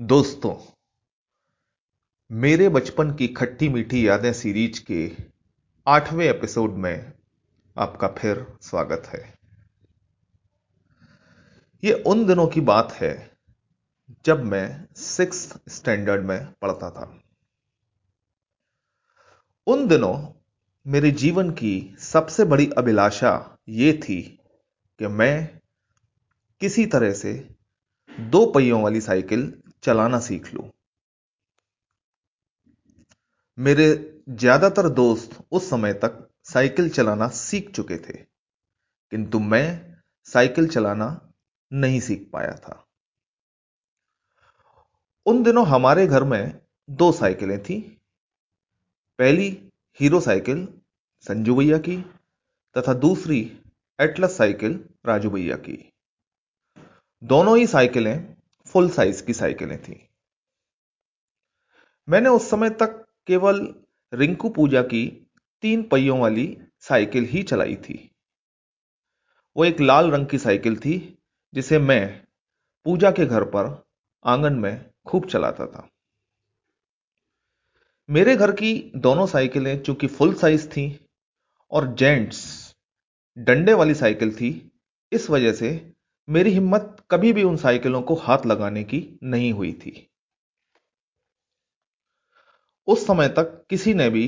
दोस्तों, मेरे बचपन की खट्टी मीठी यादें सीरीज़ के आठवें एपिसोड में आपका फिर स्वागत है। यह उन दिनों की बात है जब मैं सिक्स स्टैंडर्ड में पढ़ता था। उन दिनों मेरे जीवन की सबसे बड़ी अभिलाषा यह थी कि मैं किसी तरह से दो पहियों वाली साइकिल चलाना सीख लूँ। मेरे ज़्यादातर दोस्त उस समय तक साइकिल चलाना सीख चुके थे, किंतु मैं साइकिल चलाना नहीं सीख पाया था। उन दिनों हमारे घर में दो साइकिलें थी। पहली हीरो साइकिल संजू भैया की, तथा दूसरी एटलस साइकिल राजू भैया की। दोनों ही साइकिलें फुल साइज़ की साइकिलें थी। मैंने उस समय तक केवल रिंकू पूजा की तीन पहियों वाली साइकिल ही चलाई थी। वो एक लाल रंग की साइकिल थी, जिसे मैं पूजा के घर पर आँगन में खूब चलाता था। मेरे घर की दोनों साइकिलें चूँकि फुल साइज़ थी और जेंट्स डंडे वाली साइकिल थी, इस वजह से मेरी हिम्मत कभी भी उन साइकिलों को हाथ लगाने की नहीं हुई थी। उस समय तक किसी ने भी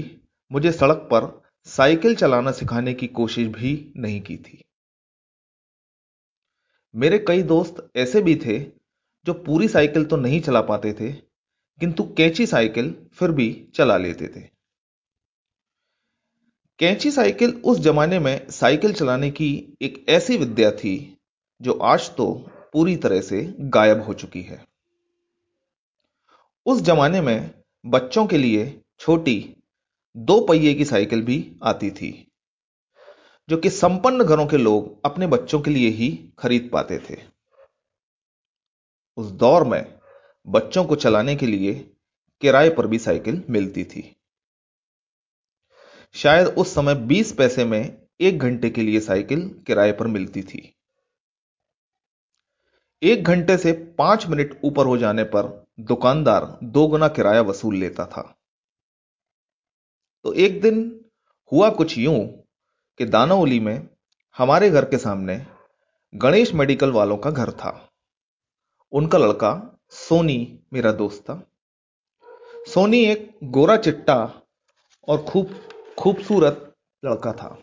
मुझे सड़क पर साइकिल चलाना सिखाने की कोशिश भी नहीं की थी। मेरे कई दोस्त ऐसे भी थे जो पूरी साइकिल तो नहीं चला पाते थे, किंतु कैंची साइकिल फिर भी चला लेते थे। कैंची साइकिल उस जमाने में साइकिल चलाने की एक ऐसी विद्या थी जो आज तो पूरी तरह से गायब हो चुकी है। उस जमाने में बच्चों के लिए छोटी दो पहिए की साइकिल भी आती थी, जो कि संपन्न घरों के लोग अपने बच्चों के लिए ही खरीद पाते थे। उस दौर में बच्चों को चलाने के लिए किराए पर भी साइकिल मिलती थी। शायद उस समय 20 पैसे में एक घंटे के लिए साइकिल किराए पर मिलती थी। एक घंटे से पाँच मिनट ऊपर हो जाने पर दुकानदार दो गुना किराया वसूल लेता था। तो एक दिन हुआ कुछ यूँ कि दानावली में हमारे घर के सामने गणेश मेडिकल वालों का घर था। उनका लड़का सोनी, मेरा दोस्त था। सोनी एक गोरा चिट्टा और खूब, खूबसूरत लड़का था।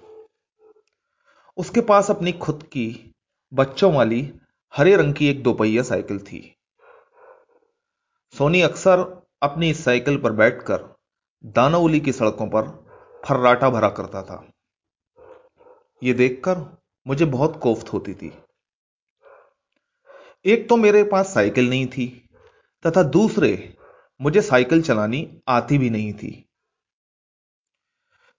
उसके पास अपनी खुद की बच्चों वाली हरे रंग की एक दोपहिया साइकिल थी। सोनी अक्सर अपनी साइकिल पर बैठकर दानावली की सड़कों पर फर्राटा भरा करता था। यह देखकर मुझे बहुत कोफ्त होती थी। एक तो मेरे पास साइकिल नहीं थी तथा दूसरे मुझे साइकिल चलानी आती भी नहीं थी।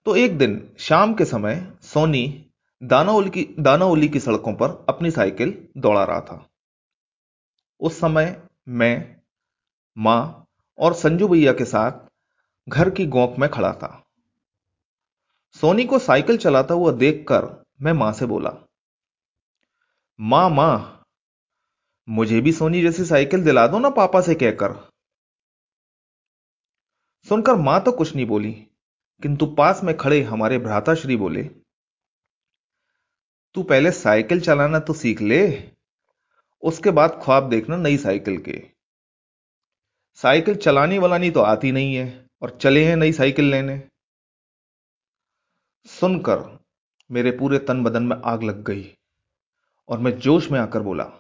तो एक दिन शाम के समय सोनी दानाउली की सड़कों पर अपनी साइकिल दौड़ा रहा था। उस समय मैं, माँ और संजू भैया के साथ घर की गोंक में खड़ा था। सोनी को साइकिल चलाता हुआ देखकर मैं माँ से बोला, माँ माँ, मुझे भी सोनी जैसी साइकिल दिला दो ना पापा से कहकर। सुनकर माँ तो कुछ नहीं बोली, किंतु पास में खड़े हमारे भ्राताश्री बोले तू पहले साइकिल चलाना तो सीख ले, उसके बाद ख्वाब देखना नई साइकिल के। साइकिल चलानी वालानी तो आती नहीं है, और चले हैं नई साइकिल लेने। सुनकर मेरे पूरे तन बदन में आग लग गई, और मैं जोश में आकर बोला,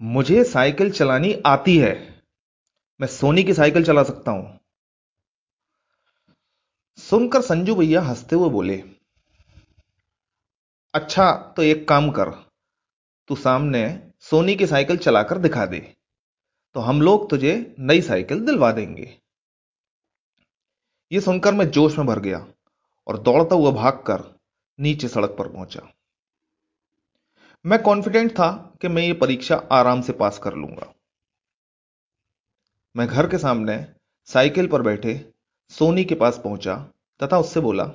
मुझे साइकिल चलानी आती है, मैं सोनी की साइकिल चला सकता हूँ। सुनकर संजू भैया हँसते हुए बोले अच्छा तो एक काम कर। तू सामने सोनी की साइकिल चलाकर दिखा दे। तो हम लोग तुझे नई साइकिल दिलवा देंगे। यह सुनकर मैं जोश में भर गया और दौड़ता हुआ भागकर नीचे सड़क पर पहुँचा। मैं कॉन्फिडेंट था कि मैं ये परीक्षा आराम से पास कर लूँगा। मैं घर के सामने साइकिल पर बैठे सोनी के पास पहुँचा तथा उससे बोला,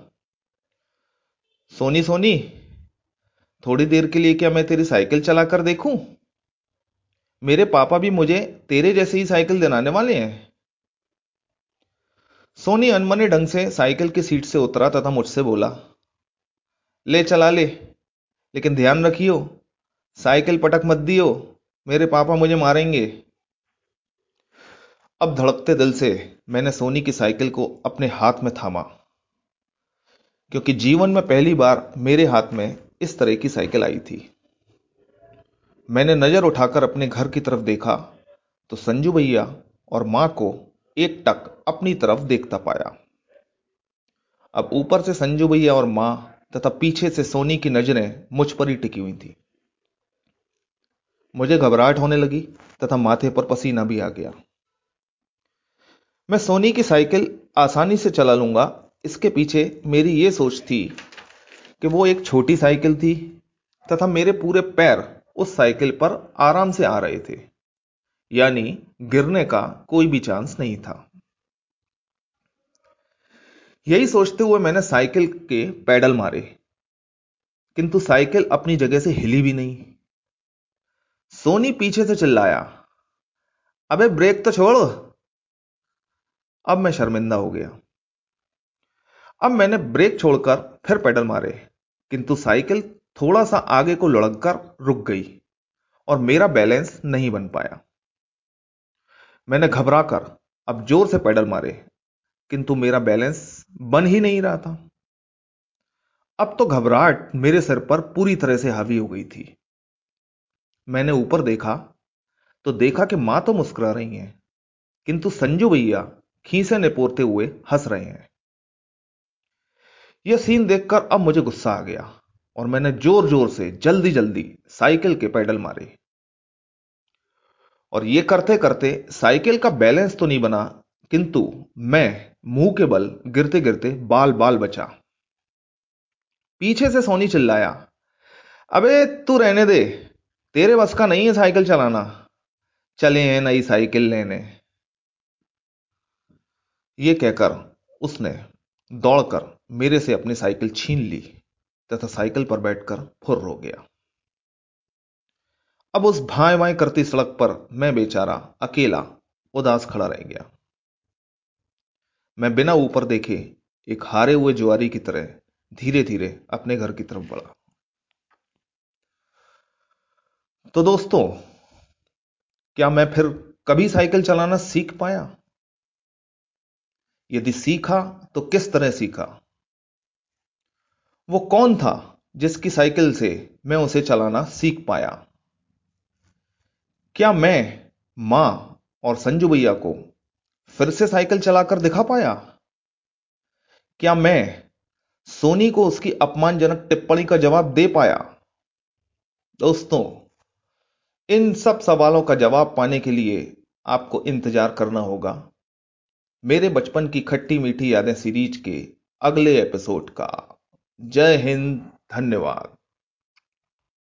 सोनी सोनी थोड़ी देर के लिए क्या मैं तेरी साइकिल चलाकर देखूँ? मेरे पापा भी मुझे तेरे जैसे ही साइकिल दिलाने वाले हैं। सोनी अनमने ढंग से साइकिल की सीट से उतरा तथा मुझसे बोला, ले चला ले, लेकिन ध्यान रखियो, साइकिल पटक मत दियो, मेरे पापा मुझे मारेंगे। अब धड़कते दिल से मैंने सोनी की साइकिल को अपने हाथ में थामा, क्योंकि जीवन में पहली बार मेरे हाथ में इस तरह की साइकिल आई थी। मैंने नज़र उठाकर अपने घर की तरफ़ देखा तो संजू भैया और माँ को एक टक अपनी तरफ़ देखता पाया। अब ऊपर से संजू भैया और माँ तथा पीछे से सोनी की नज़रें मुझ पर ही टिकी हुई थी। मुझे घबराहट होने लगी तथा माथे पर पसीना भी आ गया। मैं सोनी की साइकिल आसानी से चला लूँगा, इसके पीछे मेरी यह सोच थी कि वो एक छोटी साइकिल थी तथा मेरे पूरे पैर उस साइकिल पर आराम से आ रहे थे। यानी गिरने का कोई भी चांस नहीं था। यही सोचते हुए मैंने साइकिल के पैडल मारे। किंतु साइकिल अपनी जगह से हिली भी नहीं। सोनी पीछे से चिल्लाया, अबे ब्रेक तो छोड़। अब मैं शर्मिंदा हो गया। अब मैंने ब्रेक छोड़कर फिर पैडल मारे। किंतु साइकिल थोड़ा सा आगे को लुढ़क कर रुक गई और मेरा बैलेंस नहीं बन पाया। मैंने घबरा कर अब ज़ोर से पैडल मारे, किंतु मेरा बैलेंस बन ही नहीं रहा था। अब तो घबराहट मेरे सिर पर पूरी तरह से हावी हो गई थी। मैंने ऊपर देखा तो देखा कि माँ तो मुस्कुरा रही हैं, किंतु संजू भैया खीसे निपोरते हुए हंस रहे हैं। यह सीन देखकर अब मुझे गुस्सा आ गया और मैंने ज़ोर ज़ोर से जल्दी जल्दी साइकिल के पैडल मारे। और यह करते करते साइकिल का बैलेंस तो नहीं बना, किंतु मैं मुँह के बल गिरते गिरते बाल बाल बचा। पीछे से सोनी चिल्लाया, अबे, तू रहने दे, तेरे बस का नहीं है साइकिल चलाना। चले हैं नई साइकिल लेने। ये कहकर उसने दौड़कर मेरे से अपनी साइकिल छीन ली तथा साइकिल पर बैठकर फुर हो गया। अब उस भाई भाई करती सड़क पर मैं बेचारा अकेला उदास खड़ा रह गया। मैं बिना ऊपर देखे एक हारे हुए जुआरी की तरह धीरे धीरे अपने घर की तरफ़ बढ़ा। तो दोस्तों, क्या मैं फिर कभी साइकिल चलाना सीख पाया? यदि सीखा तो किस तरह सीखा? वो कौन था जिसकी साइकिल से मैं उसे चलाना सीख पाया? क्या मैं माँ और संजू भैया को फिर से साइकिल चलाकर दिखा पाया? क्या मैं सोनी को उसकी अपमानजनक टिप्पणी का जवाब दे पाया? दोस्तों, इन सब सवालों का जवाब पाने के लिए आपको इंतज़ार करना होगा। मेरे बचपन की खट्टी मीठी यादें सीरीज़ के अगले एपिसोड का। जय हिंद धन्यवाद।